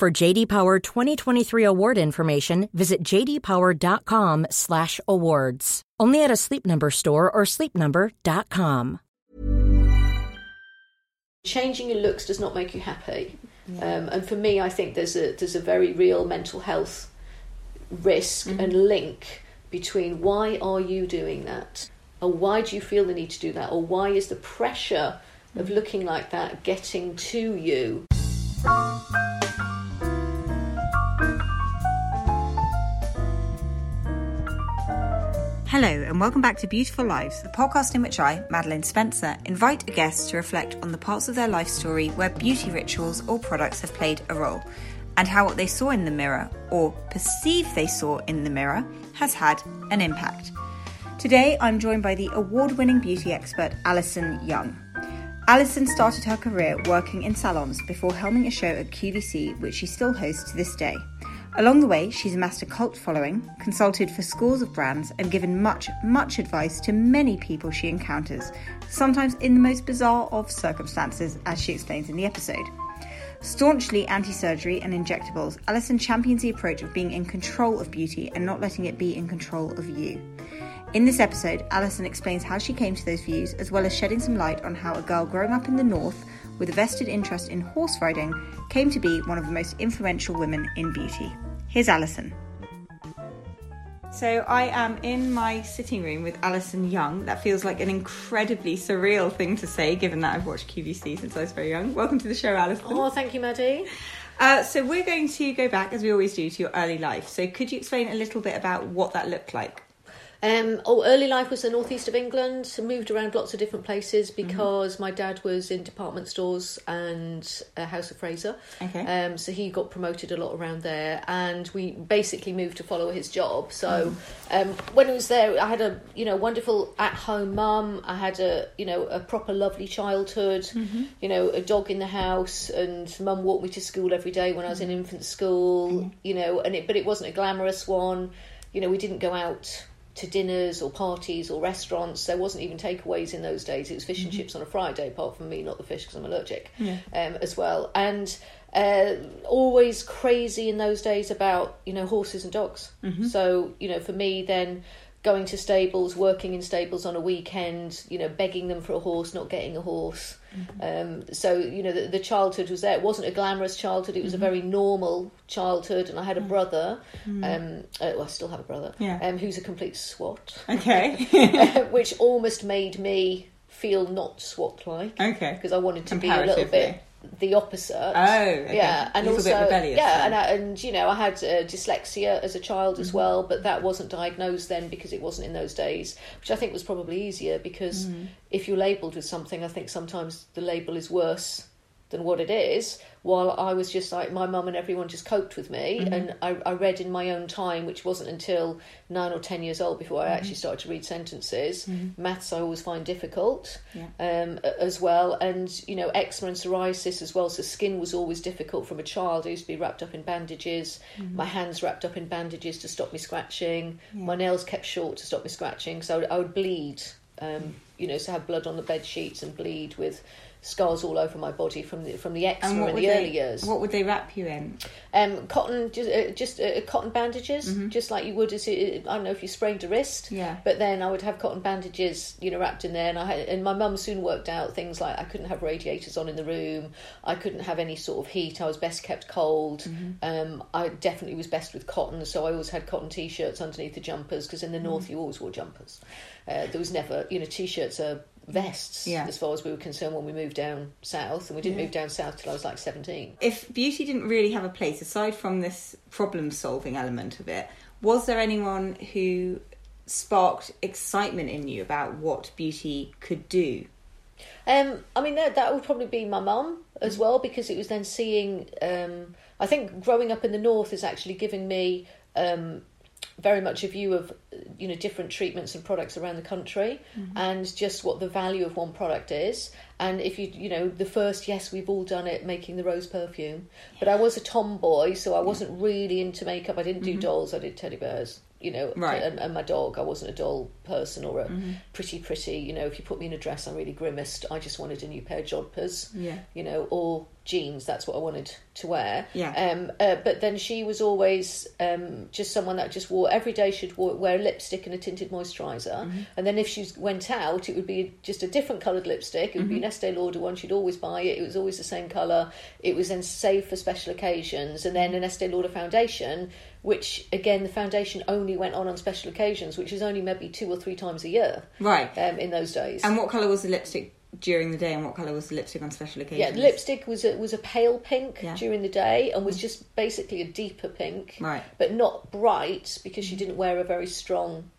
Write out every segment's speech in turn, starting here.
For JD Power 2023 award information, visit jdpower.com/awards. Only at a Sleep Number store or sleepnumber.com. Changing your looks does not make you happy, um, and for me, I think there's a there's a very real mental health risk Mm-hmm. and link between why are you doing that, or why do you feel the need to do that, or why is the pressure of Mm-hmm. looking like that getting to you? Hello, and welcome back to Beautiful Lives, the podcast in which I, Madeleine Spencer, invite a guest to reflect on the parts of their life story where beauty rituals or products have played a role, and how what they saw in the mirror, or perceive they saw in the mirror, has had an impact. Today, I'm joined by the award winning beauty expert Alison Young. Alison started her career working in salons before helming a show at QVC, which she still hosts to this day. Along the way, she's amassed a cult following, consulted for scores of brands, and given much, much advice to many people she encounters, sometimes in the most bizarre of circumstances, as she explains in the episode. Staunchly anti surgery and injectables, Alison champions the approach of being in control of beauty and not letting it be in control of you. In this episode, Alison explains how she came to those views, as well as shedding some light on how a girl growing up in the North with a vested interest in horse riding came to be one of the most influential women in beauty. Here's Alison. So I am in my sitting room with Alison Young. That feels like an incredibly surreal thing to say, given that I've watched QVC since I was very young. Welcome to the show, Alison. Oh, thank you, Maddie. Uh, so we're going to go back, as we always do, to your early life. So could you explain a little bit about what that looked like? Um, oh, early life was the northeast of England. So moved around lots of different places Mm-hmm. because my dad was in department stores and uh, House of Fraser. Okay. Um, so he got promoted a lot around there, and we basically moved to follow his job. So Mm. um, when I was there, I had a you know wonderful at home mum. I had a you know a proper lovely childhood. Mm-hmm. You know a dog in the house, and mum walked me to school every day when I was in infant school. You know, and it but it wasn't a glamorous one. You know, we didn't go out to dinners or parties or restaurants. There wasn't even takeaways in those days. It was fish and chips on a Friday, apart from me, not the fish because I'm allergic um, as well. And uh, always crazy in those days about you know horses and dogs. So you know for me then going to stables, working in stables on a weekend, you know begging them for a horse, not getting a horse. Um, so you know the, the childhood was there. It wasn't a glamorous childhood. It was a very normal childhood, and I had a brother. Um, uh, well, I still have a brother. Yeah. Um, who's a complete swat, Okay. which almost made me feel not swat like. Okay. Because I wanted to be a little bit the opposite. Oh, okay. yeah, and A also bit rebellious yeah, and I, and you know I had uh, dyslexia as a child Mm-hmm. as well, but that wasn't diagnosed then because it wasn't in those days, which I think was probably easier because Mm-hmm. if you're labelled with something, I think sometimes the label is worse than what it is. While I was just like my mum and everyone just coped with me, Mm-hmm. and I, I read in my own time, which wasn't until nine or ten years old before I Mm-hmm. actually started to read sentences. Maths I always find difficult Yeah. um, as well, and you know eczema and psoriasis as well. So skin was always difficult from a child. I used to be wrapped up in bandages, my hands wrapped up in bandages to stop me scratching. My nails kept short to stop me scratching, so I would bleed. Um, you know, so have blood on the bed sheets and bleed with scars all over my body from the from the eczema in the they, early years. What would they wrap you in? Um, cotton, just uh, just uh, cotton bandages, just like you would as you, I don't know if you sprained a wrist. Mm-hmm. Yeah. But then I would have cotton bandages, you know, wrapped in there, and I had, and my mum soon worked out things like I couldn't have radiators on in the room, I couldn't have any sort of heat, I was best kept cold. Mm-hmm. Um, I definitely was best with cotton, so I always had cotton t-shirts underneath the jumpers because in the north Mm-hmm. you always wore jumpers. Uh, there was never, you know, t-shirts are vests Yeah. as far as we were concerned when we moved down south, and we didn't move down south till I was like seventeen. If beauty didn't really have a place, aside from this problem solving element of it, was there anyone who sparked excitement in you about what beauty could do? Um, I mean, that, that would probably be my mum as well, because it was then seeing um, I think growing up in the north is actually giving me um, very much a view of you know different treatments and products around the country Mm-hmm. and just what the value of one product is. And if you you know the first yes we've all done it making the rose perfume. But i was a tomboy so i wasn't really into makeup. I didn't do dolls i did teddy bears you know Mm-hmm. Right. Mm-hmm. and, and my dog i wasn't a doll person or a pretty pretty you know if you put me in a dress i'm really grimaced i just wanted a new pair of jodhpurs Yeah. you know or jeans that's what i wanted to wear Yeah. um, uh, but then she was always um, just someone that just wore every day. She'd wore, wear lipstick and a tinted moisturizer, Mm-hmm. and then if she went out, it would be just a different coloured lipstick. It would be Mm-hmm. an Estee Lauder one. She'd always buy it. It was always the same colour. It was then saved for special occasions, and Mm-hmm. then an Estee Lauder foundation, which again the foundation only went on on special occasions, which is only maybe two or three times a year Right. um, in those days. And what colour was the lipstick during the day, and what colour was the lipstick on special occasions? yeah, the lipstick was a, was a pale pink Yeah. during the day and was just basically a deeper pink. Right. but not bright because she didn't wear a very strong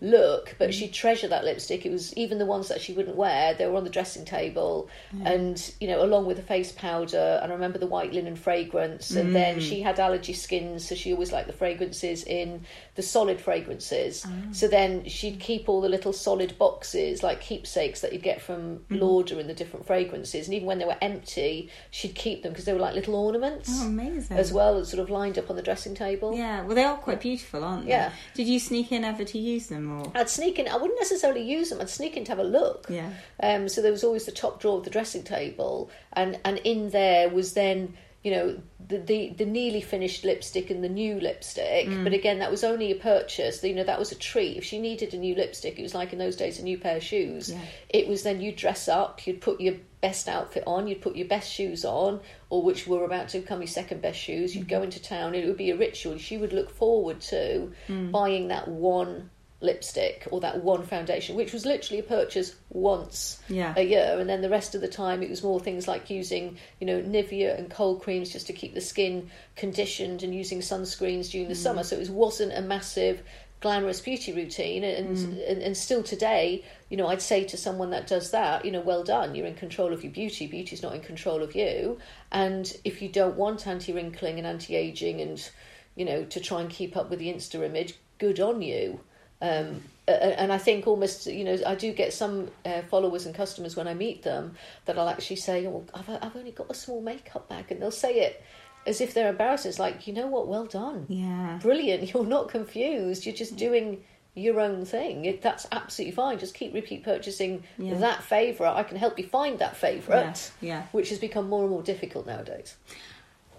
look. But she treasured that lipstick. It was even the ones that she wouldn't wear; they were on the dressing table, and you know, along with the face powder. And I remember the white linen fragrance. And Mm. then she had allergy skin, so she always liked the fragrances in the solid fragrances. Ah. So then she'd keep all the little solid boxes, like keepsakes that you'd get from Mm-hmm. Lauder in the different fragrances. And even when they were empty, she'd keep them because they were like little ornaments Oh, amazing. as well, and sort of lined up on the dressing table. Yeah, well, they are quite beautiful, aren't they? Yeah. Did you sneak in ever to use them, or I'd sneak in. I wouldn't necessarily use them. I'd sneak in to have a look. Yeah. Um, so there was always the top drawer of the dressing table, and and in there was then you know the the, the nearly finished lipstick and the new lipstick. Mm. But again, that was only a purchase. You know, that was a treat. If she needed a new lipstick, it was like in those days a new pair of shoes. Yeah. It was then you'd dress up, you'd put your best outfit on, you'd put your best shoes on, or which were about to become your second best shoes. You'd Mm. go into town, it would be a ritual. She would look forward to Mm. buying that one lipstick or that one foundation, which was literally a purchase once Yeah. a year, and then the rest of the time it was more things like using, you know, Nivea and cold creams just to keep the skin conditioned, and using sunscreens during the Mm. summer. So it wasn't a massive glamorous beauty routine, and, Mm. and and still today, you know, I'd say to someone that does that, you know, well done, you're in control of your beauty. Beauty's not in control of you, and if you don't want anti wrinkling and anti aging, and you know, to try and keep up with the Insta image, good on you. Um, and I think almost, you know, I do get some uh, followers and customers when I meet them that I'll actually say, "Oh, I've, I've only got a small makeup bag," and they'll say it as if they're embarrassed. It's like, you know what? Well done, yeah, brilliant. You're not confused. You're just doing your own thing. It, that's absolutely fine. Just keep repeat purchasing Yeah. that favourite. I can help you find that favourite, Yeah, yeah. which has become more and more difficult nowadays.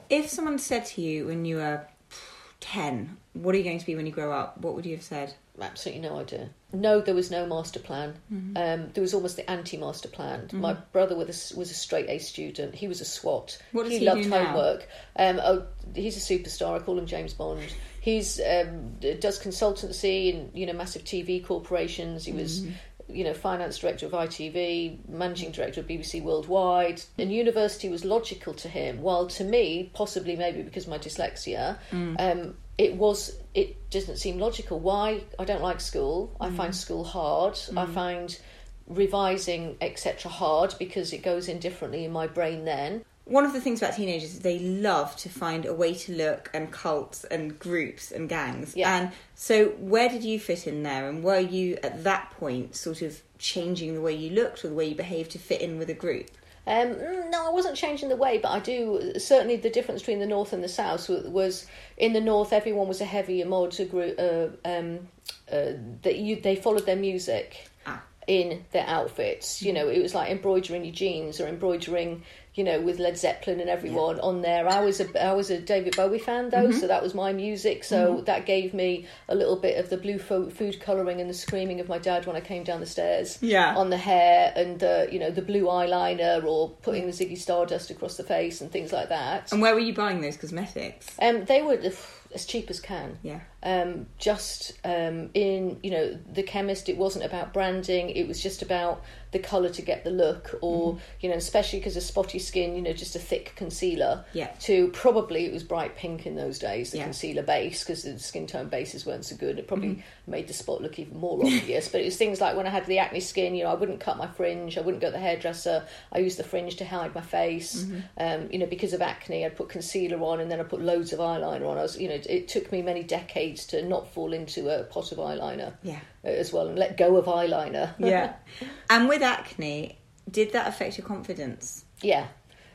If someone said to you when you were ten, "What are you going to be when you grow up?" What would you have said? Absolutely no idea. No, there was no master plan. Mm-hmm. Um, there was almost the anti-master plan. My brother was a, was a straight A student. He was a SWAT. What does he, he loved do now? homework. Um, oh, he's a superstar. I call him James Bond. He's um, does consultancy in you know massive TV corporations. He was. Mm-hmm. You know, finance director of ITV, managing director of BBC Worldwide, and university was logical to him. While to me, possibly maybe because of my dyslexia, Mm. It was it doesn't seem logical. Why I don't like school. I mm. find school hard. I mm. find revising etc hard because it goes in differently in my brain then. One of the things about teenagers is they love to find a way to look and cults and groups and gangs. Yeah. And so, where did you fit in there? And were you at that point sort of changing the way you looked or the way you behaved to fit in with a group? Um, mm, no, I wasn't changing the way, but I do. Certainly, the difference between the north and the south was, in the north, everyone was a heavier mod group. Uh, um, uh, that you they followed their music Ah. In their outfits. You know, it was like embroidering your jeans or embroidering, you know, with Led Zeppelin and everyone on there. I was a I was a David Bowie fan though, so that was my music. So that gave me a little bit of the blue fo- food colouring and the screaming of my dad when I came down the stairs Yeah. on the hair and the you know the blue eyeliner or putting the Ziggy Stardust across the face and things like that. And where were you buying those cosmetics? Um, they were as cheap as can. Yeah. Um, just um, in you know the chemist, it wasn't about branding. It was just about the color to get the look, or Mm-hmm. you know, especially because of spotty skin, you know, just a thick concealer. Yeah. To probably it was bright pink in those days, the Yeah. concealer base, because the skin tone bases weren't so good. It probably Mm-hmm. Made the spot look even more obvious. but it was things like when I had the acne skin, you know, I wouldn't cut my fringe, I wouldn't go to the hairdresser. I used the fringe to hide my face. Mm-hmm. Um, you know, because of acne, I'd put concealer on and then I put loads of eyeliner on. I was, you know, it, it took me many decades to not fall into a pot of eyeliner Yeah. uh, as well and let go of eyeliner. Yeah. and with acne, did that affect your confidence? Yeah.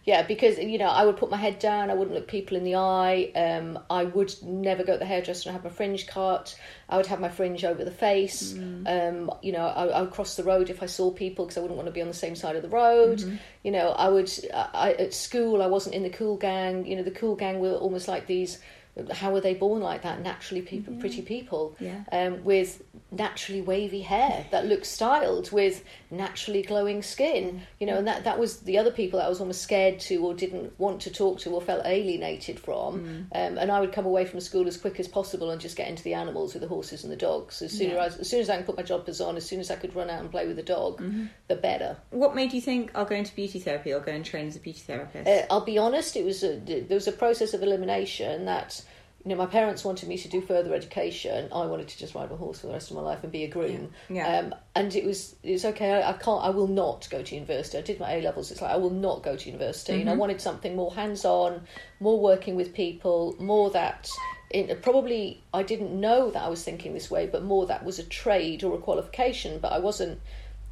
Yeah, because you know, I would put my head down. I wouldn't look people in the eye. Um, I would never go to the hairdresser and have my fringe cut. I would have my fringe over the face. Um, you know, I, I would cross the road if I saw people because I wouldn't want to be on the same side of the road. You know, I would. I, at school, I wasn't in the cool gang. You know, the cool gang were almost like these. How were they born like that? Naturally, people, pretty people, Yeah. um, with naturally wavy hair that looked styled, with naturally glowing skin. You know, and that that was the other people that I was almost scared to, or didn't want to talk to, or felt alienated from. Um, and I would come away from school as quick as possible and just get into the animals with the horses and the dogs. As soon Yeah. as as soon as I can put my joggers on, as soon as I could run out and play with the dog, the better. What made you think I'll go into beauty therapy I'll go and train as a beauty therapist? Uh, I'll be honest, it was a, there was a process of elimination that you know my parents wanted me to do further education. I wanted to just ride a horse for the rest of my life and be a groom. Yeah. Yeah. Um, and it was it was okay. I, I can't. I will not go to university. I did my A levels. It's like I will not go to university. And I wanted something more hands on, more working with people, more that. It, probably I didn't know that I was thinking this way, but more that was a trade or a qualification. But I wasn't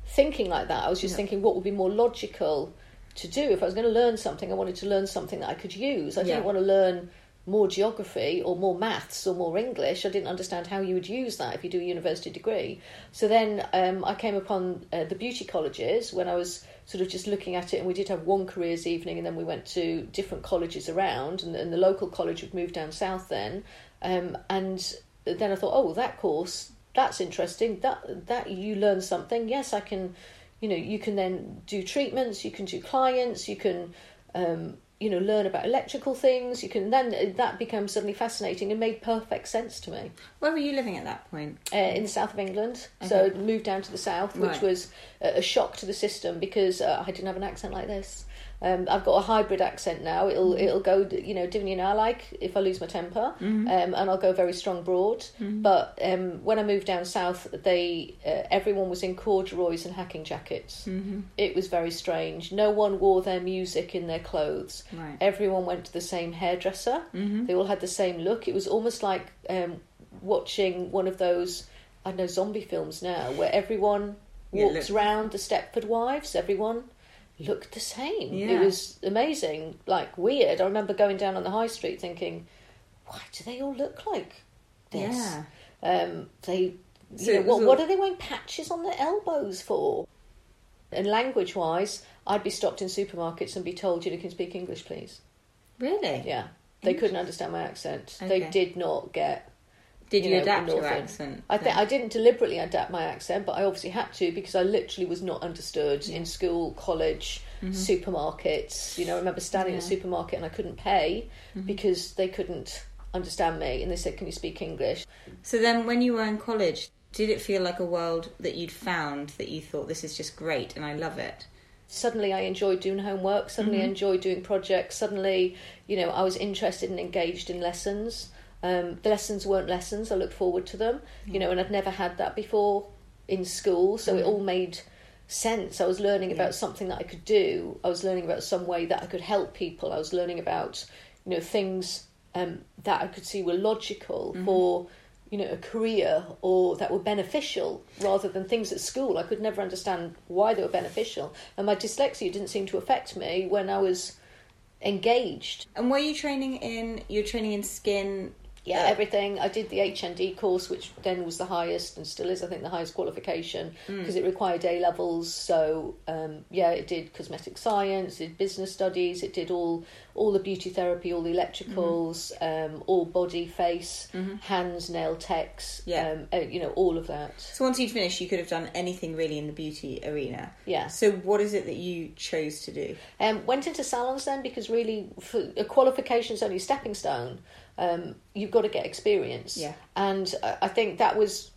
thinking like that. I was just thinking what would be more logical to do. If I was going to learn something, I wanted to learn something that I could use. I Yeah. didn't want to learn more geography or more maths or more English. I didn't understand how you would use that if you do a university degree. So then um, I came upon uh, the beauty colleges when I was sort of just looking at it, and we did have one careers evening, and then we went to different colleges around, and, and the local college would moved down south then. Um, and then I thought, oh, that course, that's interesting. That that you learn something. Yes, I can. You know, you can then do treatments. You can do clients. You can. Um, you know, learn about electrical things. You can then that becomes suddenly fascinating and made perfect sense to me. Where were you living at that point? Uh, in the south of England, so moved down to the south, which Right. was a, a shock to the system because uh, I didn't have an accent like this. Um, I've got a hybrid accent now. It'll Mm-hmm. it'll go, you know, Divney and I like if I lose my temper, Mm-hmm. um, and I'll go very strong broad. But um, when I moved down south, they uh, everyone was in corduroys and hacking jackets. Mm-hmm. It was very strange. No one wore their music in their clothes. Right. Everyone went to the same hairdresser. They all had the same look. It was almost like um, watching one of those I don't know zombie films now, where everyone Yeah, walks look- round the Stepford Wives. Everyone looked the same. Yeah. It was amazing, like weird. I remember going down on the high street thinking, why do they all look like this? Yeah. Um, they, you So know, what, all- what are they wearing patches on their elbows for? And language wise, I'd be stopped in supermarkets and be told, you can speak English, please? Really? Yeah. They couldn't understand my accent. They did not get. Did you, know, adapt your accent? I think I didn't deliberately adapt my accent, but I obviously had to because I literally was not understood in school, college, supermarkets. You know, I remember standing in a Mm-hmm. Yeah. Mm-hmm. supermarket and I couldn't pay because they couldn't understand me, and they said, "Can you speak English?" So then, when you were in college, did it feel like a world that you'd found that you thought this is just great and I love it? suddenly I enjoyed doing homework, suddenly I enjoyed doing projects, suddenly, you know, I was interested and engaged in lessons. Um, the lessons weren't lessons, I looked forward to them, you know, and I'd never had that before in school, so it all made sense. I was learning about something that I could do, I was learning about some way that I could help people, I was learning about, you know, things um, that I could see were logical for you know, a career or that were beneficial rather than things at school. I could never understand why they were beneficial. And my dyslexia didn't seem to affect me when I was engaged. And were you training in? You're training in skin. Yeah, everything. I did the HND course, which then was the highest and still is, I think, the highest qualification because it required A levels. So, um, yeah, it did cosmetic science, it did business studies, it did all all the beauty therapy, all the electricals, um, all body, face, hands, nail techs, Yeah. um, uh, you know, all of that. So once you'd finished, you could have done anything really in the beauty arena. Yeah. So what is it that you chose to do? Um, went into salons then because really for, a qualification is only a stepping stone. Um, you've got to get experience. Yeah. And I think that was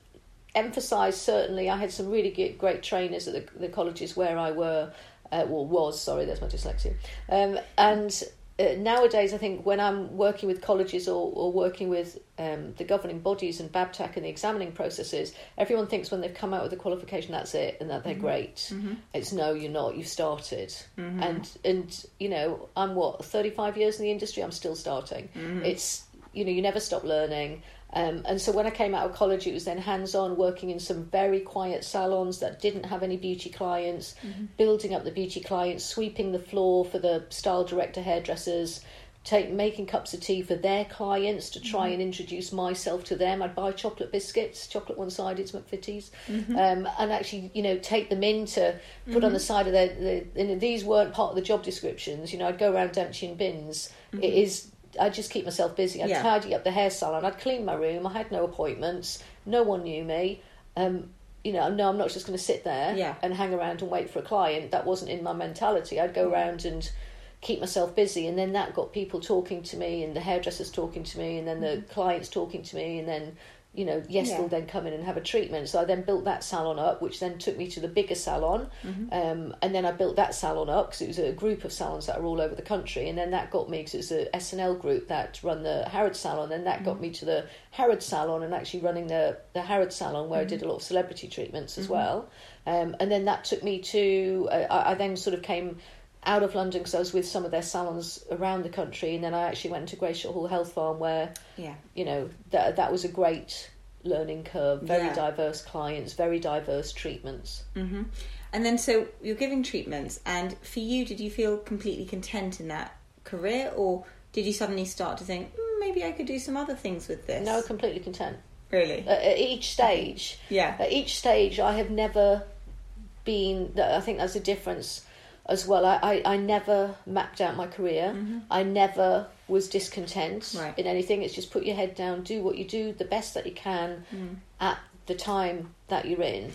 emphasised certainly. I had some really good, great trainers at the, the colleges where I were, uh, well, was, sorry, there's my dyslexia. Um, and uh, nowadays, I think when I'm working with colleges or, or working with um, the governing bodies and BABTAC and the examining processes, everyone thinks when they've come out with a qualification that's it and that they're great. It's no, you're not. You've started, and and you know I'm what 35 years in the industry. I'm still starting. It's you know you never stop learning. Um, and so when I came out of college, it was then hands on, working in some very quiet salons that didn't have any beauty clients, mm-hmm. building up the beauty clients, sweeping the floor for the style director hairdressers, take making cups of tea for their clients to try mm-hmm. and introduce myself to them. I'd buy chocolate biscuits, chocolate one sided McVitie's, mm-hmm. um, and actually, you know, take them in to put on the side of their. The, and these weren't part of the job descriptions. You know, I'd go around emptying bins. It is. I just keep myself busy. I'd Yeah. tidy up the hair salon. I'd clean my room. I had no appointments. No one knew me. Um, you know, no, I'm not just going to sit there Yeah. and hang around and wait for a client. That wasn't in my mentality. I'd go around and keep myself busy, and then that got people talking to me, and the hairdressers talking to me, and then the clients talking to me, and then you know, yes, Yeah. they'll then come in and have a treatment. So I then built that salon up, which then took me to the bigger salon, um, and then I built that salon up because it was a group of salons that are all over the country, and then that got me because it was a SNL group that run the Harrod salon, and that got me to the Harrod salon and actually running the the Harrod salon where I did a lot of celebrity treatments as well, um, and then that took me to uh, I, I then sort of came out of London because I was with some of their salons around the country, and then I actually went to Grayshott Hall Health Farm where Yeah. you know that that was a great learning curve. Very Yeah. diverse clients, very diverse treatments. hmm And then, so you're giving treatments, and for you, did you feel completely content in that career, or did you suddenly start to think mm, maybe I could do some other things with this? No, completely content. really. At, at each stage, Yeah. At each stage, I have never been. I think that's a difference as well. I, I, I never mapped out my career. I never was discontent Mm-hmm. Right. in anything. It's just put your head down, do what you do the best that you can Mm. at the time that you're in.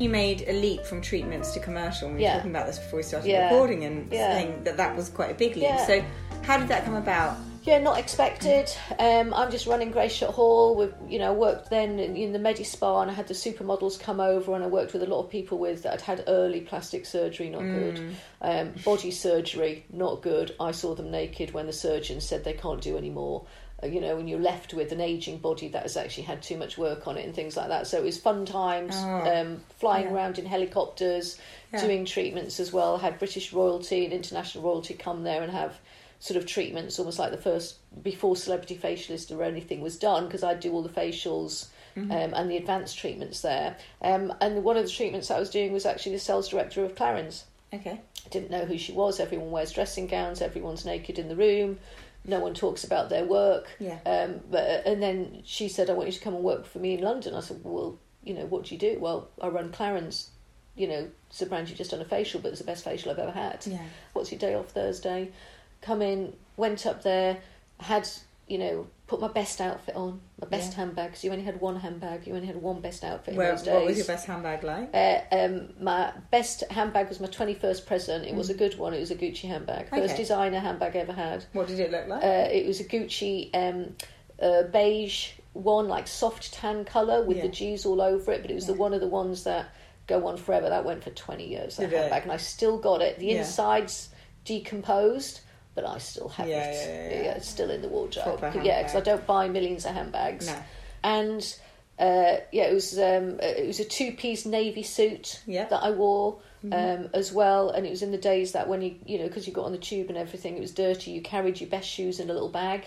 You made a leap from treatments to commercial. We were Yeah. talking about this before we started Yeah. recording, and Yeah. saying that that was quite a big leap. So, how did that come about? Yeah, not expected. Um, I'm just running Grayshott Hall. With you know, worked then in, in the Medi Spa, and I had the supermodels come over, and I worked with a lot of people with that had had early plastic surgery, not good. Um, body surgery, not good. I saw them naked when the surgeon said they can't do any more. Uh, you know, when you're left with an aging body that has actually had too much work on it and things like that. So it was fun times, Oh, um, flying yeah. around in helicopters, Yeah. doing treatments as well. Had British royalty and international royalty come there and have sort of treatments, almost like the first before celebrity facialist or anything was done, because I'd do all the facials. Mm-hmm. Um, and the advanced treatments there, um, and one of the treatments I was doing was actually the sales director of Clarins. Okay. I didn't know who she was. Everyone wears dressing gowns. Everyone's naked in the room. No one talks about their work. Yeah. Um, but and then she said, "I want you to come and work for me in London." I said, "Well, you know, what do you do?" Well, I run Clarins You know, it's a brand you just done a facial, but it's the best facial I've ever had. Yeah. What's your day off Thursday? Come in. Went up there. Had you know, put my best outfit on, my best Yeah. handbag. Because you only had one handbag. You only had one best outfit Where, those days. what was your best handbag like? Uh, um, my best handbag was my 21st present. It was a good one. It was a Gucci handbag. First Mm. Okay. designer handbag I ever had. What did it look like? Uh, it was a Gucci um, uh, beige one, like soft tan colour with Yeah. the G's all over it. But it was the one of the ones that go on forever. That went for 20 years, that Did it? handbag. And I still got it. The Yeah. inside's decomposed. But I still have Yeah, it. yeah, yeah, yeah. it's still in the wardrobe. Yeah, because I don't buy millions of handbags. No. And uh, yeah, it was um, it was a two piece navy suit Yeah. that I wore Mm-hmm. um, as well. And it was in the days that when you you know because you got on the tube and everything, it was dirty. You carried your best shoes in a little bag.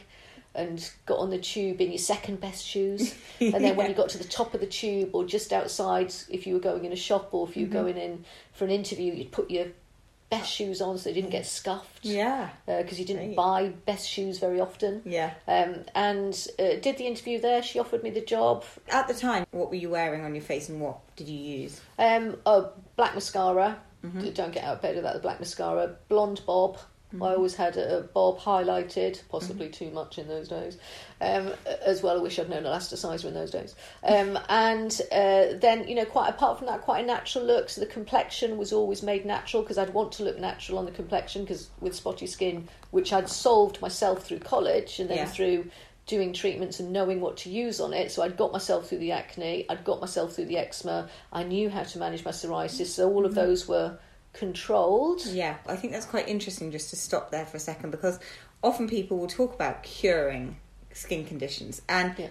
And got on the tube in your second best shoes, and then when you got to the top of the tube or just outside, if you were going in a shop or if you Mm-hmm. were going in for an interview, you'd put your best shoes on so they didn't get scuffed. Yeah. Because you didn't buy best shoes very often. Yeah. Um, and uh, did the interview there. She offered me the job. At the time, what were you wearing on your face and what did you use? Um, oh, black mascara. Mm-hmm. Don't get out of bed without the black mascara. Blonde bob. Mm-hmm. I always had a, bob highlighted, possibly too much in those days. Um, as well, I wish I'd known elasticizer in those days. Um, and uh, then, you know, quite apart from that, quite a natural look. So the complexion was always made natural because I'd want to look natural on the complexion because with spotty skin, which I'd solved myself through college and then Yeah. through doing treatments and knowing what to use on it. So I'd got myself through the acne, I'd got myself through the eczema, I knew how to manage my psoriasis. So all Mm-hmm. of those were controlled. Yeah, I think that's quite interesting just to stop there for a second because often people will talk about curing skin conditions and Yeah.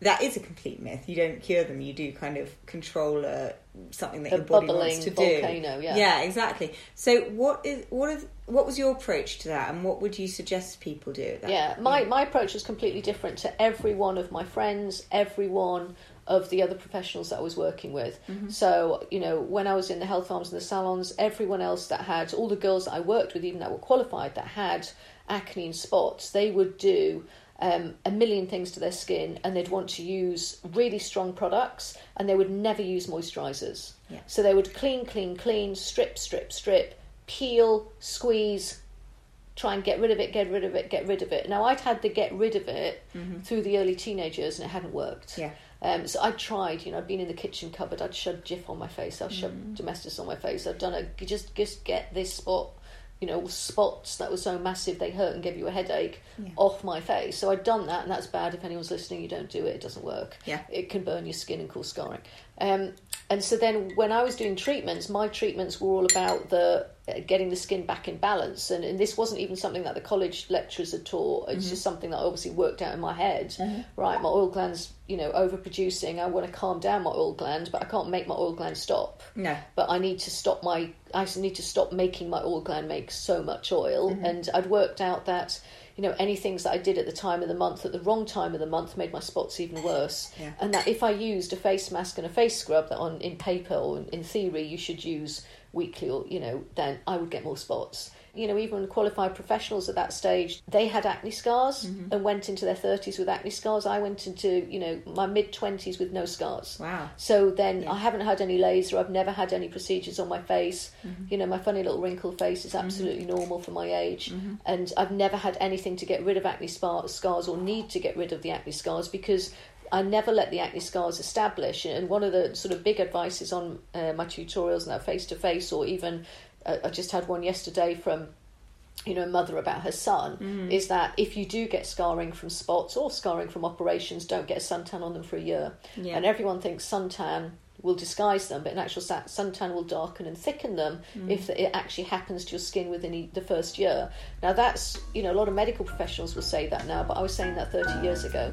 that is a complete myth. You don't cure them, you do kind of control uh, something that A your body bubbling wants to volcano, do. yeah. Yeah, exactly. So what is what is what was your approach to that and what would you suggest people do? Yeah, my, my approach is completely different to every one of my friends, every one of the other professionals that I was working with. So, you know, when I was in the health farms and the salons, everyone else that had, all the girls that I worked with, even that were qualified, that had acne and spots, they would do um, a million things to their skin and they'd want to use really strong products and they would never use moisturizers. Yeah. So they would clean, clean, clean, strip, strip, strip, peel, squeeze, try and get rid of it, get rid of it, get rid of it. Now I'd had the get rid of it through the early teenagers and it hadn't worked. Yeah. Um, so I'd tried, you know, I'd been in the kitchen cupboard, I'd shoved Jif on my face, I'd shoved Domestos on my face, I'd done a just just get this spot, you know, spots that were so massive they hurt and gave you a headache off my face. So I'd done that, and that's bad. If anyone's listening, you don't do it; it doesn't work. Yeah. it can burn your skin and cause scarring. Um, and so then when I was doing treatments, my treatments were all about the Uh, getting the skin back in balance, and, and this wasn't even something that the college lecturers had taught. It's mm-hmm. just something that I obviously worked out in my head. Uh-huh. Right, my oil glands, you know, overproducing. I want to calm down my oil gland, but I can't make my oil gland stop. No. But I need to stop my. I need to stop making my oil gland make so much oil, mm-hmm. and I'd worked out that. You know, any things that I did at the time of the month, at the wrong time of the month, made my spots even worse. Yeah. And that if I used a face mask and a face scrub that on in paper or in, in theory you should use weekly or you know, then I would get more spots. You know, even qualified professionals at that stage, they had acne scars Mm-hmm. and went into their thirties with acne scars. I went into, you know, my mid twenties with no scars. Wow. So then I haven't had any laser, I've never had any procedures on my face. Mm-hmm. You know, my funny little wrinkled face is absolutely normal for my age. Mm-hmm. And I've never had anything to get rid of acne scars or need to get rid of the acne scars because I never let the acne scars establish. And one of the sort of big advices on uh, my tutorials now, face to face, or even uh, I just had one yesterday from you know, a mother about her son is that if you do get scarring from spots or scarring from operations, don't get a suntan on them for a year. Yeah. And everyone thinks suntan will disguise them, but in actual fact, suntan will darken and thicken them if it actually happens to your skin within the first year. Now, that's, you know, a lot of medical professionals will say that now, but I was saying that 30 years ago.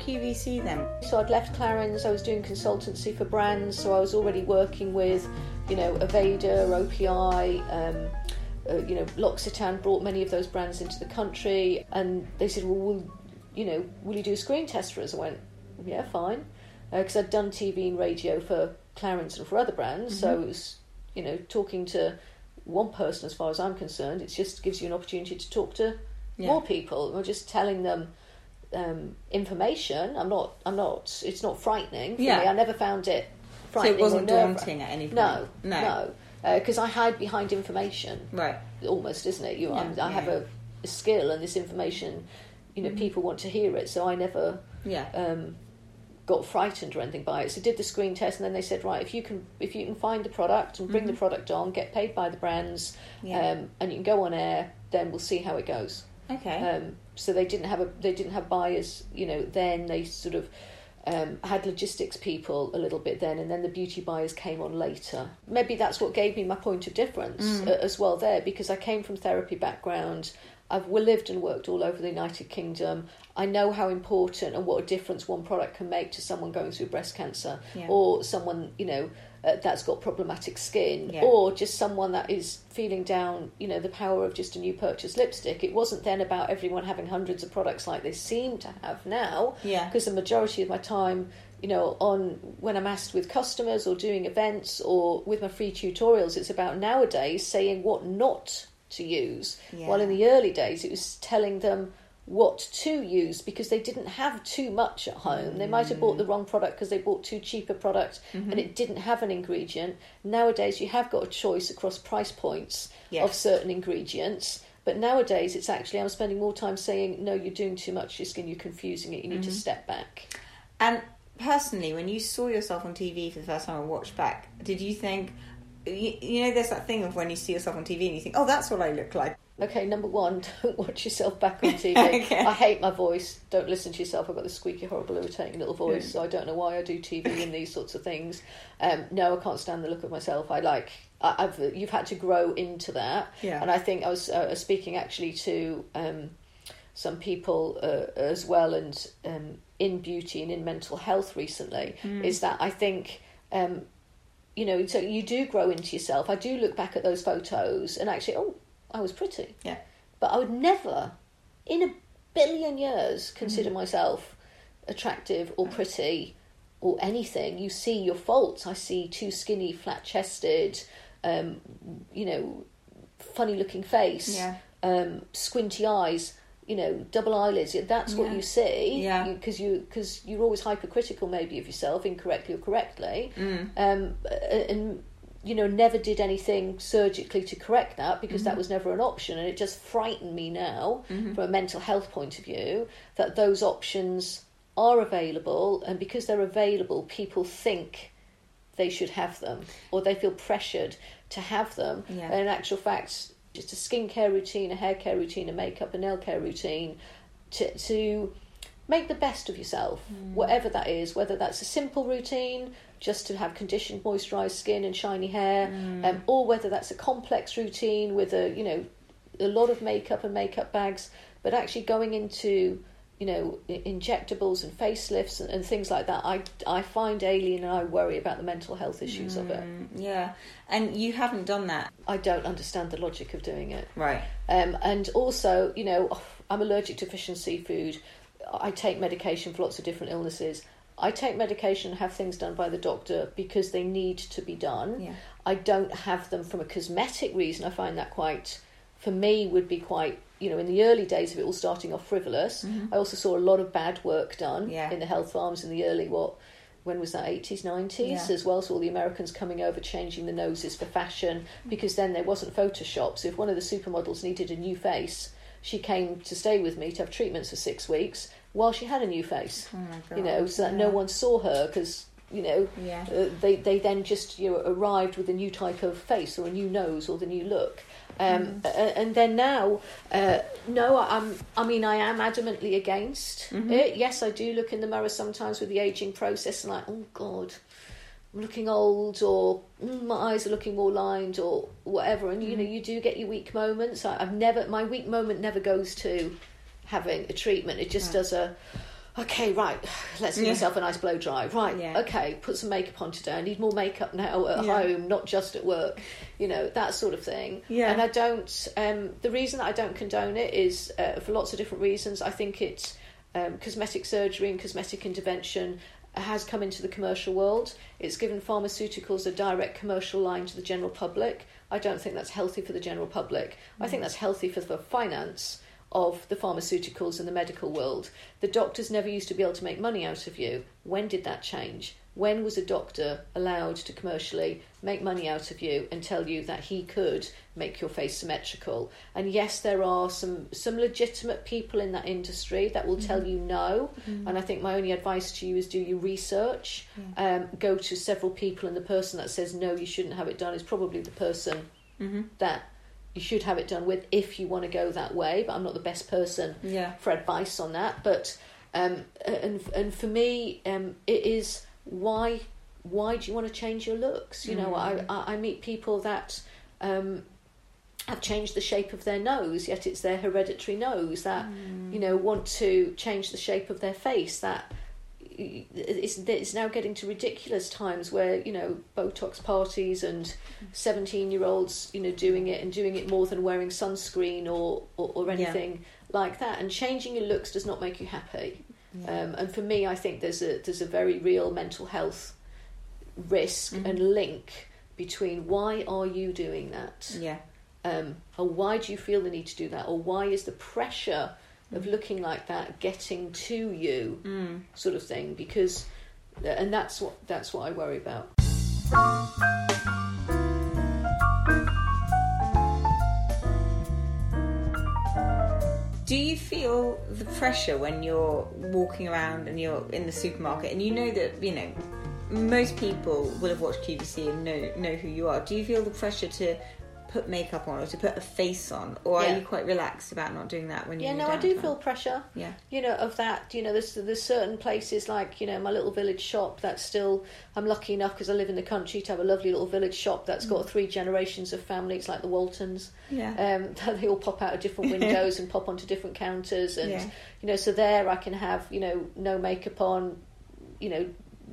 QVC then. So I'd left Clarins, I was doing consultancy for brands, so I was already working with, you know, Aveda, OPI, um, uh, you know, L'Occitane brought many of those brands into the country, and they said, "Well, will you know, will you do a screen test for us?" I went, "Yeah, fine," because uh, I'd done TV and radio for Clarins and for other brands, mm-hmm. so it was, you know, talking to one person as far as I'm concerned. It just gives you an opportunity to talk to yeah. more people. We're just telling them um, information. I'm not. I'm not. It's not frightening for yeah. me. I never found it frightening. So it wasn't daunting at any point. No, no, no because uh, I hide behind information. Right. Almost, isn't it? You, yeah, I have a, a, skill, and this information, you know, mm-hmm. people want to hear it. So I never. Yeah. Um, got frightened or anything by it. So did the screen test, and then they said, right, if you can, if you can find the product and bring mm-hmm. the product on, get paid by the brands, yeah. um, and you can go on air, then we'll see how it goes. Okay. Um, so they didn't have a, they didn't have buyers, you know. Then they sort of um, had logistics people a little bit then, and then the beauty buyers came on later. Maybe that's what gave me my point of difference mm. as well there, because I came from therapy background. I've lived and worked all over the United Kingdom. I know how important and what a difference one product can make to someone going through breast cancer yeah. or someone, you know, uh, that's got problematic skin yeah. or just someone that is feeling down you know the power of just a new purchase lipstick it wasn't then about everyone having hundreds of products like they seem to have now yeah because the majority of my time you know on when i'm asked with customers or doing events or with my free tutorials it's about nowadays saying what not to use yeah. while in the early days it was telling them what to use because they didn't have too much at home. They might have bought the wrong product because they bought too cheap a product mm-hmm. and it didn't have an ingredient. Nowadays, you have got a choice across price points yes. of certain ingredients. But nowadays, it's actually, I'm spending more time saying, no, you're doing too much to your skin, you're confusing it, you need mm-hmm. to step back. And personally, when you saw yourself on TV for the first time and watched back, did you think, you, you know, there's that thing of when you see yourself on TV and you think, oh, that's what I look like. Okay, number one, don't watch yourself back on TV. okay. I hate my voice. Don't listen to yourself. I've got this squeaky, horrible, irritating little voice, so I don't know why I do TV and these sorts of things. Um, no, I can't stand the look of myself. I like. I, have You've had to grow into that. Yeah. And I think I was uh, speaking actually to um, some people uh, as well, and um, in beauty and in mental health recently, mm. is that I think. Um, you know, so you do grow into yourself. I do look back at those photos and actually, oh, I was pretty. Yeah. But I would never, in a billion years, consider mm. myself attractive or pretty or anything. You see your faults. I see too skinny, flat chested, um, you know, funny looking face, yeah. um, squinty eyes. You know, double eyelids. That's what you see. Yeah. Because you because you, are always hypercritical, maybe of yourself, incorrectly or correctly. Mm. Um, and you know, never did anything surgically to correct that because mm-hmm. that was never an option. And it just frightened me now, mm-hmm. from a mental health point of view, that those options are available. And because they're available, people think they should have them or they feel pressured to have them. Yeah. And in actual fact, just a skincare routine, a hair care routine, a makeup, a nail care routine to, to make the best of yourself, mm. whatever that is, whether that's a simple routine just to have conditioned, moisturised skin and shiny hair, mm. um, or whether that's a complex routine with a you know a lot of makeup and makeup bags, but actually going into you know injectables and facelifts and, and, things like that i i find alien and i worry about the mental health issues mm, of it. Mm, yeah. And you haven't done that? I don't understand the logic of doing it. Right. Um, and also you know i'm allergic to fish and seafood. I take medication for lots of different illnesses I take medication and have things done by the doctor because they need to be done. Yeah. I don't have them from a cosmetic reason. I find that quite, for me, would be quite, you know, in the early days of it all starting off frivolous. Mm-hmm. I also saw a lot of bad work done yeah. in the health farms in the early, what, when was that 80s 90s yeah. as well so all the americans coming over changing the noses for fashion because then there wasn't photoshop so if one of the supermodels needed a new face she came to stay with me to have treatments for six weeks while she had a new face. Oh you know, so that yeah. no one saw her because you know yeah. uh, they they then just you know arrived with a new type of face or a new nose or the new look. Um, mm. and then now, uh, no, I'm. I mean, I am adamantly against mm-hmm. it. Yes, I do look in the mirror sometimes with the aging process and like, oh God, I'm looking old, or mm, my eyes are looking more lined, or whatever. And you know, mm. you do get your weak moments. I, I've never, my weak moment never goes to having a treatment. It just right. does a okay, right, let's give Yeah. myself a nice blow dry. Right, Yeah. okay, put some makeup on today. I need more makeup now at Yeah. home, not just at work. You know, that sort of thing. Yeah. And I don't, um, the reason that I don't condone it is uh, for lots of different reasons. I think it's um, cosmetic surgery and cosmetic intervention has come into the commercial world. It's given pharmaceuticals a direct commercial line to the general public. I don't think that's healthy for the general public. I think that's healthy for the finance of the pharmaceuticals and the medical world. The doctors never used to be able to make money out of you. When did that change? When was a doctor allowed to commercially make money out of you and tell you that he could make your face symmetrical? And yes, there are some some legitimate people in that industry that will tell mm-hmm. you no. Mm-hmm. And I think my only advice to you is do your research. Um, go to several people, and the person that says no, you shouldn't have it done is probably the person mm-hmm. that you should have it done with if you want to go that way. But I'm not the best person Yeah. for advice on that. But um, and and for me, um, it is why why do you want to change your looks? You know, I, I I meet people that. Um, have changed the shape of their nose, yet it's their hereditary nose that you know want to change the shape of their face. That it's, it's now getting to ridiculous times where you know Botox parties and seventeen-year-olds you know doing it and doing it more than wearing sunscreen or or, or Yeah. anything like that. And changing your looks does not make you happy. Um, and for me, I think there's a there's a very real mental health risk and link between why are you doing that Yeah. um, or why do you feel the need to do that, or why is the pressure of looking like that getting to you, mm. sort of thing? Because, uh, and that's what that's what I worry about. Do you feel the pressure when you're walking around and you're in the supermarket and you know that, you know, most people will have watched QVC and know know who you are. Do you feel the pressure to put makeup on or to put a face on? Or Yeah. are you quite relaxed about not doing that when you're Yeah, no, I do feel pressure. Yeah. You know, of that. You know, there's there's certain places like you know my little village shop that's still. I'm lucky enough because I live in the country to have a lovely little village shop that's got three generations of families like the Waltons. Mm. Yeah. Um, they all pop out of different windows and pop onto different counters, and Yeah. you know, so there I can have you know no makeup on, you know,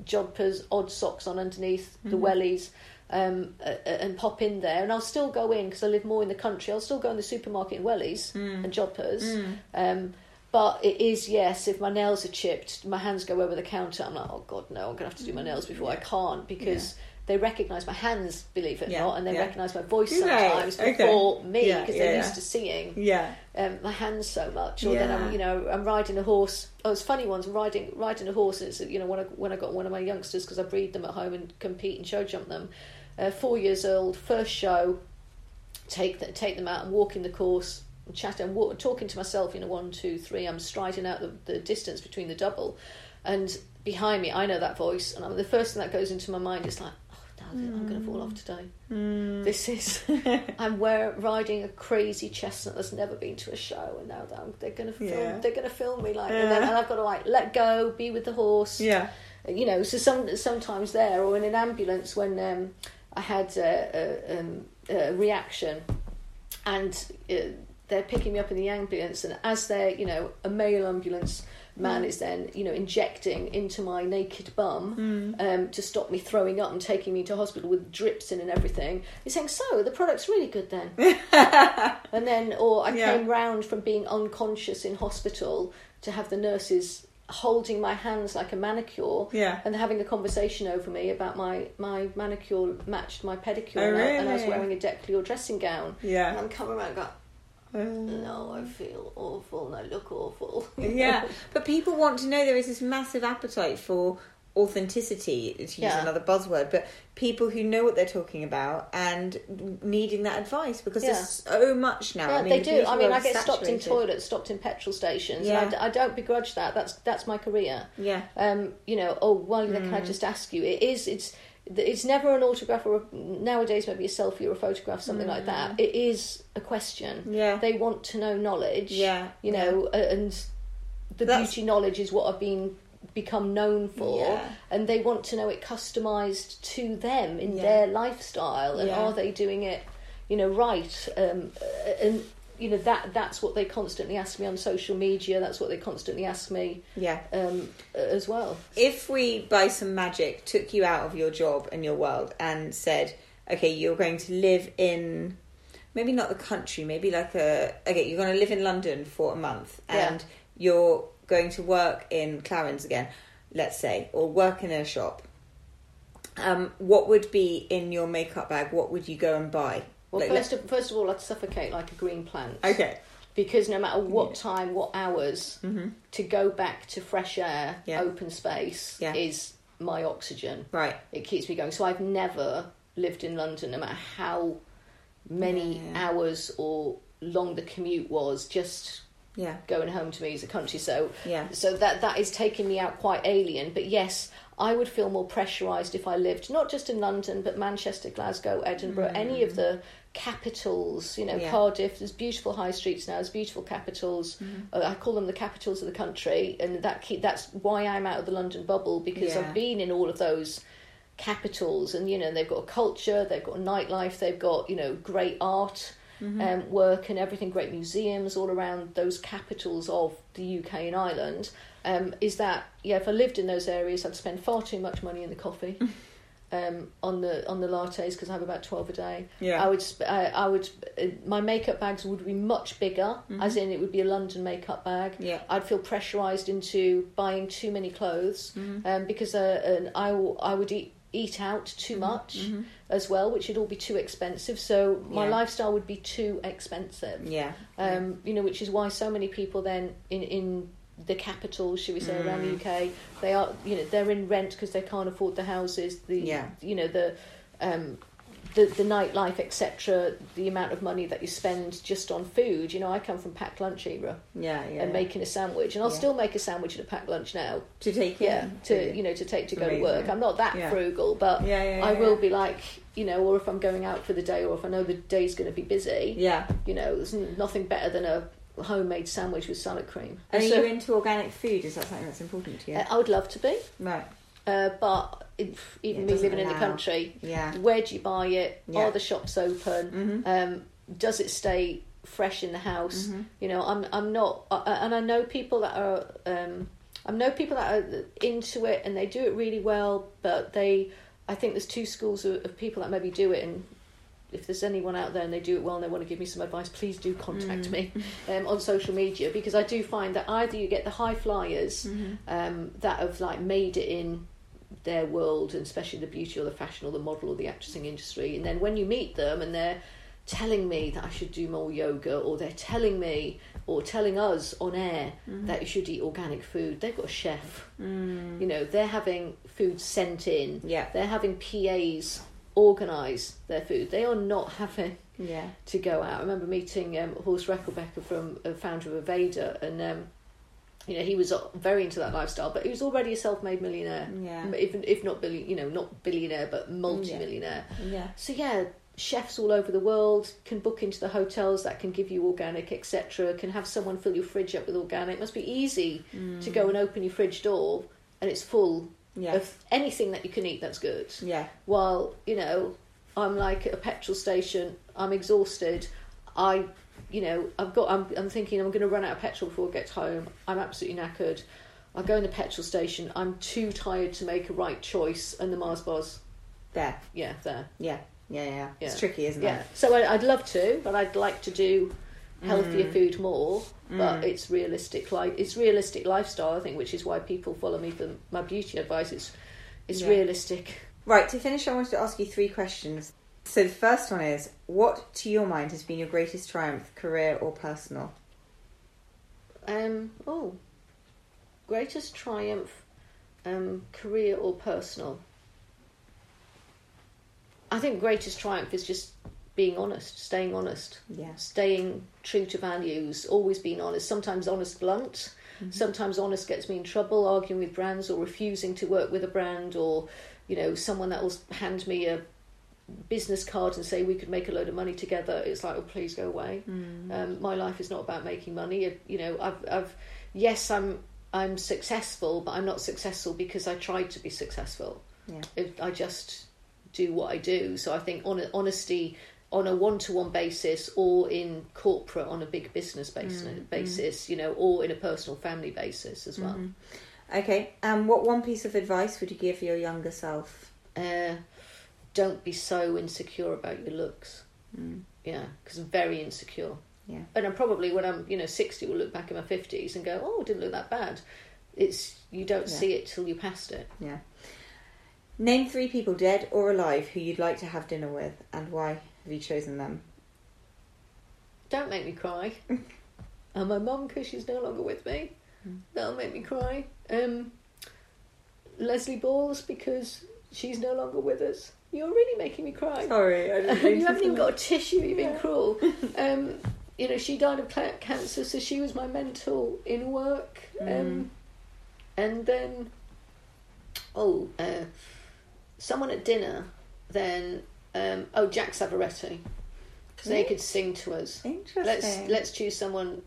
jodhpurs, odd socks on underneath the Mm-hmm. wellies. Um, and pop in there, and I'll still go in because I live more in the country. I'll still go in the supermarket in wellies Mm. and jodhpurs. Um, but it is yes. If my nails are chipped, my hands go over the counter. I'm like, oh god, no! I'm gonna have to do my nails before I can't because they recognise my hands, believe it or Yeah, not, and they yeah. recognise my voice Do they? sometimes Okay. before me because yeah, they're yeah. used to seeing Yeah. um, my hands so much. Or then I'm, you know, I'm riding a horse. Oh, it's funny ones. Riding riding a horse, and it's you know when I when I got one of my youngsters because I breed them at home and compete and show jump them. Uh, four years old, first show, take the, take them out and walk in the course, and chat and walk, talking to myself. You know, one, two, three. I'm striding out the, the distance between the double, and behind me, I know that voice, and I'm, the first thing that goes into my mind is like. "Oh, I'm going to fall off today. This is I'm wear, riding a crazy chestnut that's never been to a show, and now that I'm, they're going to film, Yeah. they're going to film me like, and, then, and I've got to like let go, be with the horse. Yeah. You know, so some sometimes there or in an ambulance when um, I had a, a, um, a reaction, and uh, they're picking me up in the ambulance, and as they're you know a male ambulance man is then you know injecting into my naked bum um, to stop me throwing up and taking me to hospital with drips in and everything. He's saying, "So the product's really good then." and then, or I Yeah. came round from being unconscious in hospital to have the nurses holding my hands like a manicure Yeah. and having a conversation over me about my my manicure matched my pedicure Oh, and, I, and I was wearing a Decléor dressing gown. Yeah. and I'm coming around going uh. no I feel awful. And I look awful. Yeah, but people want to know there is this massive appetite for authenticity, to use Yeah. another buzzword, but people who know what they're talking about and needing that advice because Yeah. there's so much now. Yeah, I mean, they the do. I mean, I get stopped in toilets, stopped in petrol stations. Yeah. And I, I don't begrudge that. That's that's my career. Yeah. Um, you know. Oh, well, then Mm. can I just ask you? It is. It's. It's never an autograph or a, nowadays maybe a selfie or a photograph, something like that. It is a question. Mm. Yeah. They want to know knowledge. Yeah, You know, and the That's- beauty knowledge is what I've been become known for Yeah. and they want to know it customized to them in Yeah. their lifestyle and Yeah. are they doing it you know right um, and you know that that's what they constantly ask me on social media. That's what they constantly ask me Yeah. um, as well. If we, by some magic, took you out of your job and your world and said, okay, you're going to live in maybe not the country, maybe like a okay, you're going to live in London for a month and you're going to work in Clarins again, let's say, or work in a shop. Um, what would be in your makeup bag? What would you go and buy? Well, Like, first of, first of all, I'd suffocate like a green plant. Okay. Because no matter what time, what hours, Mm-hmm. to go back to fresh air, Yeah. open space Yeah. is my oxygen. Right. It keeps me going. So I've never lived in London, no matter how many Yeah. hours or long the commute was. Just Yeah. going home to me is a country. So Yeah. so that that is taking me out quite alien. But yes, I would feel more pressurised if I lived not just in London, but Manchester, Glasgow, Edinburgh, any of the capitals. You know, Mm. Yeah. Cardiff. There's beautiful high streets now. There's beautiful capitals. Mm-hmm. Uh, I call them the capitals of the country, and that keep, that's why I'm out of the London bubble because Yeah. I've been in all of those capitals and you know they've got a culture they've got a nightlife they've got you know great art Mm-hmm. um, work and everything great museums all around those capitals of the uk and ireland um, is that yeah if i lived in those areas i'd spend far too much money in the coffee um, on the on the lattes because i have about 12 a day Yeah. i would I, I would uh, my makeup bags would be much bigger as in it would be a london makeup bag Mm-hmm. Yeah. I'd feel pressurized into buying too many clothes Mm-hmm. um, because uh, and I, will- I would eat, eat out too Mm-hmm. much as well, which would all be too expensive. So my Yeah. lifestyle would be too expensive. Yeah. Um, you know, which is why so many people then in in the capital, should we say, around the UK, they are you know they're in rent because they can't afford the houses. The Yeah. you know the um, the the nightlife, etc. The amount of money that you spend just on food. You know, I come from packed lunch era Yeah. Yeah. and making a sandwich, and I'll Yeah. still make a sandwich at a packed lunch now. to take Yeah, to you know to take to go to work. I'm not that Yeah. frugal, but Yeah, yeah, I will be like you know, or if I'm going out for the day, or if I know the day's going to be busy. Yeah. You know, there's nothing better than a homemade sandwich with salad cream. And are So, you into organic food? Is that something that's important to you? uh, I would love to be, right. Uh, but if, even me living in the country, Yeah. where do you buy it? Yeah. Mm-hmm. Are the shops open? Um, does it stay fresh in the house? Mm-hmm. You know, I'm I'm not, uh, and I know people that are. Um, I know people that are into it and they do it really well, but they, I think there's two schools of, of people that maybe do it, and if there's anyone out there and they do it well and they want to give me some advice, please do contact me um, on social media because I do find that either you get the high flyers um, that have like made it in their world, and especially the beauty or the fashion or the model or the actressing industry, and then when you meet them and they're telling me that I should do more yoga, or they're telling me or telling us on air that you should eat organic food, they've got a chef. You know, they're having food sent in. Yeah. They're having PAs organise their food. They are not having Yeah. to go out. I remember meeting um, Horst Rechelbacher from a founder of Aveda, and um, you know he was very into that lifestyle, but he was already a self-made millionaire. Yeah. if if not billion, you know, not billionaire, but multi-millionaire. Yeah. So yeah, chefs all over the world can book into the hotels that can give you organic, etc. Can have someone fill your fridge up with organic. It must be easy mm. to go and open your fridge door and it's full Yeah. of anything that you can eat that's good Yeah. while you know I'm like at a petrol station, I'm exhausted. I, you know, I've got. I'm, I'm thinking I'm going to run out of petrol before I get home. I'm absolutely knackered. I go in the petrol station. I'm too tired to make a right choice, and the Mars bars, There. yeah, there, Yeah. Yeah. Yeah. yeah, It's tricky, isn't yeah. it? Yeah. So I, I'd love to, but I'd like to do healthier Mm. food more. But it's realistic, like it's realistic lifestyle. I think, which is why people follow me for my beauty advice. It's it's Yeah. realistic. Right. To finish, I wanted to ask you three questions. So the first one is, what to your mind has been your greatest triumph, career or personal? Um, oh, greatest triumph, um, career or personal? I think greatest triumph is just being honest, staying honest, Yeah. staying true to values, always being honest. Sometimes honest blunt, sometimes honest gets me in trouble, arguing with brands or refusing to work with a brand, or you know, someone that will hand me a business card and say we could make a load of money together. It's like, oh, please go away. Um, my life is not about making money. You know, I've, I've, yes, I'm, I'm successful, but I'm not successful because I tried to be successful. Yeah. If I just do what I do. So I think hon- honesty on a one-to-one basis or in corporate on a big business basis, Mm, basis you know, or in a personal family basis as well. Mm-hmm. Okay. Um, what one piece of advice would you give your younger self? Uh, don't be so insecure about your looks. Yeah, because I'm very insecure. Yeah. And I'm probably when I'm you know 60 will look back in my 50s and go, oh, it didn't look that bad. It's you don't Yeah. see it till you passed it. Yeah. Name three people, dead or alive, who you'd like to have dinner with, and why have you chosen them? Don't make me cry. and my mum, because she's no longer with me, that'll make me cry. Um, Leslie Balls, because she's no longer with us. You're really making me cry. Sorry, I didn't you haven't even got a tissue. You've been cruel. Um, you know, she died of cancer, so she was my mentor in work. Um, and then, oh, uh, someone at dinner. Then, um, oh, Jack Savoretti, because they could sing to us. Interesting. Let's let's choose someone.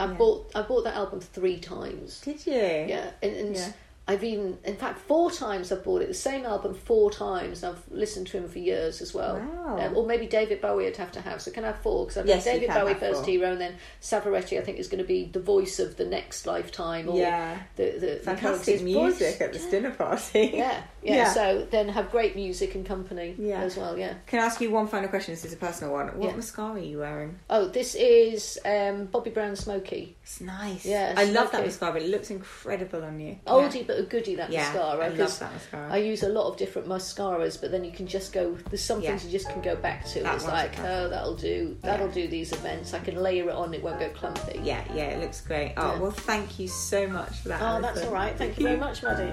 I Yeah. bought I bought that album three times. Did you? Yeah, and, and Yeah. I've even, in fact, four times I've bought it. The same album four times. I've listened to him for years as well. Wow. Um, or maybe David Bowie I'd have to have. So can I have four? Because I've Yes, David Bowie first four. hero, and then Savoretti. I think is going to be the voice of the next lifetime. Or Yeah. the, the Fantastic music voice. at this dinner party. Yeah, yeah, Yeah. So then have great music and company Yeah. as well. Yeah. Can I ask you one final question? This is a personal one. What Yeah. mascara are you wearing? Oh, this is um, Bobbi Brown Smoky. It's nice. Yeah, I love that smoky. mascara. It looks incredible on you. Oldie Yeah. a goodie that Yeah, mascara. I love that mascara. I use a lot of different mascaras, but then you can just go. There's some Yeah. things you just can go back to. That it's like, oh, that'll do. That'll Yeah. do these events. I can layer it on. It won't go clumpy. Yeah, yeah, it looks great. Oh Yeah. well, thank you so much for that. Oh, that's Alison. all right. Thank you very much, Maddie.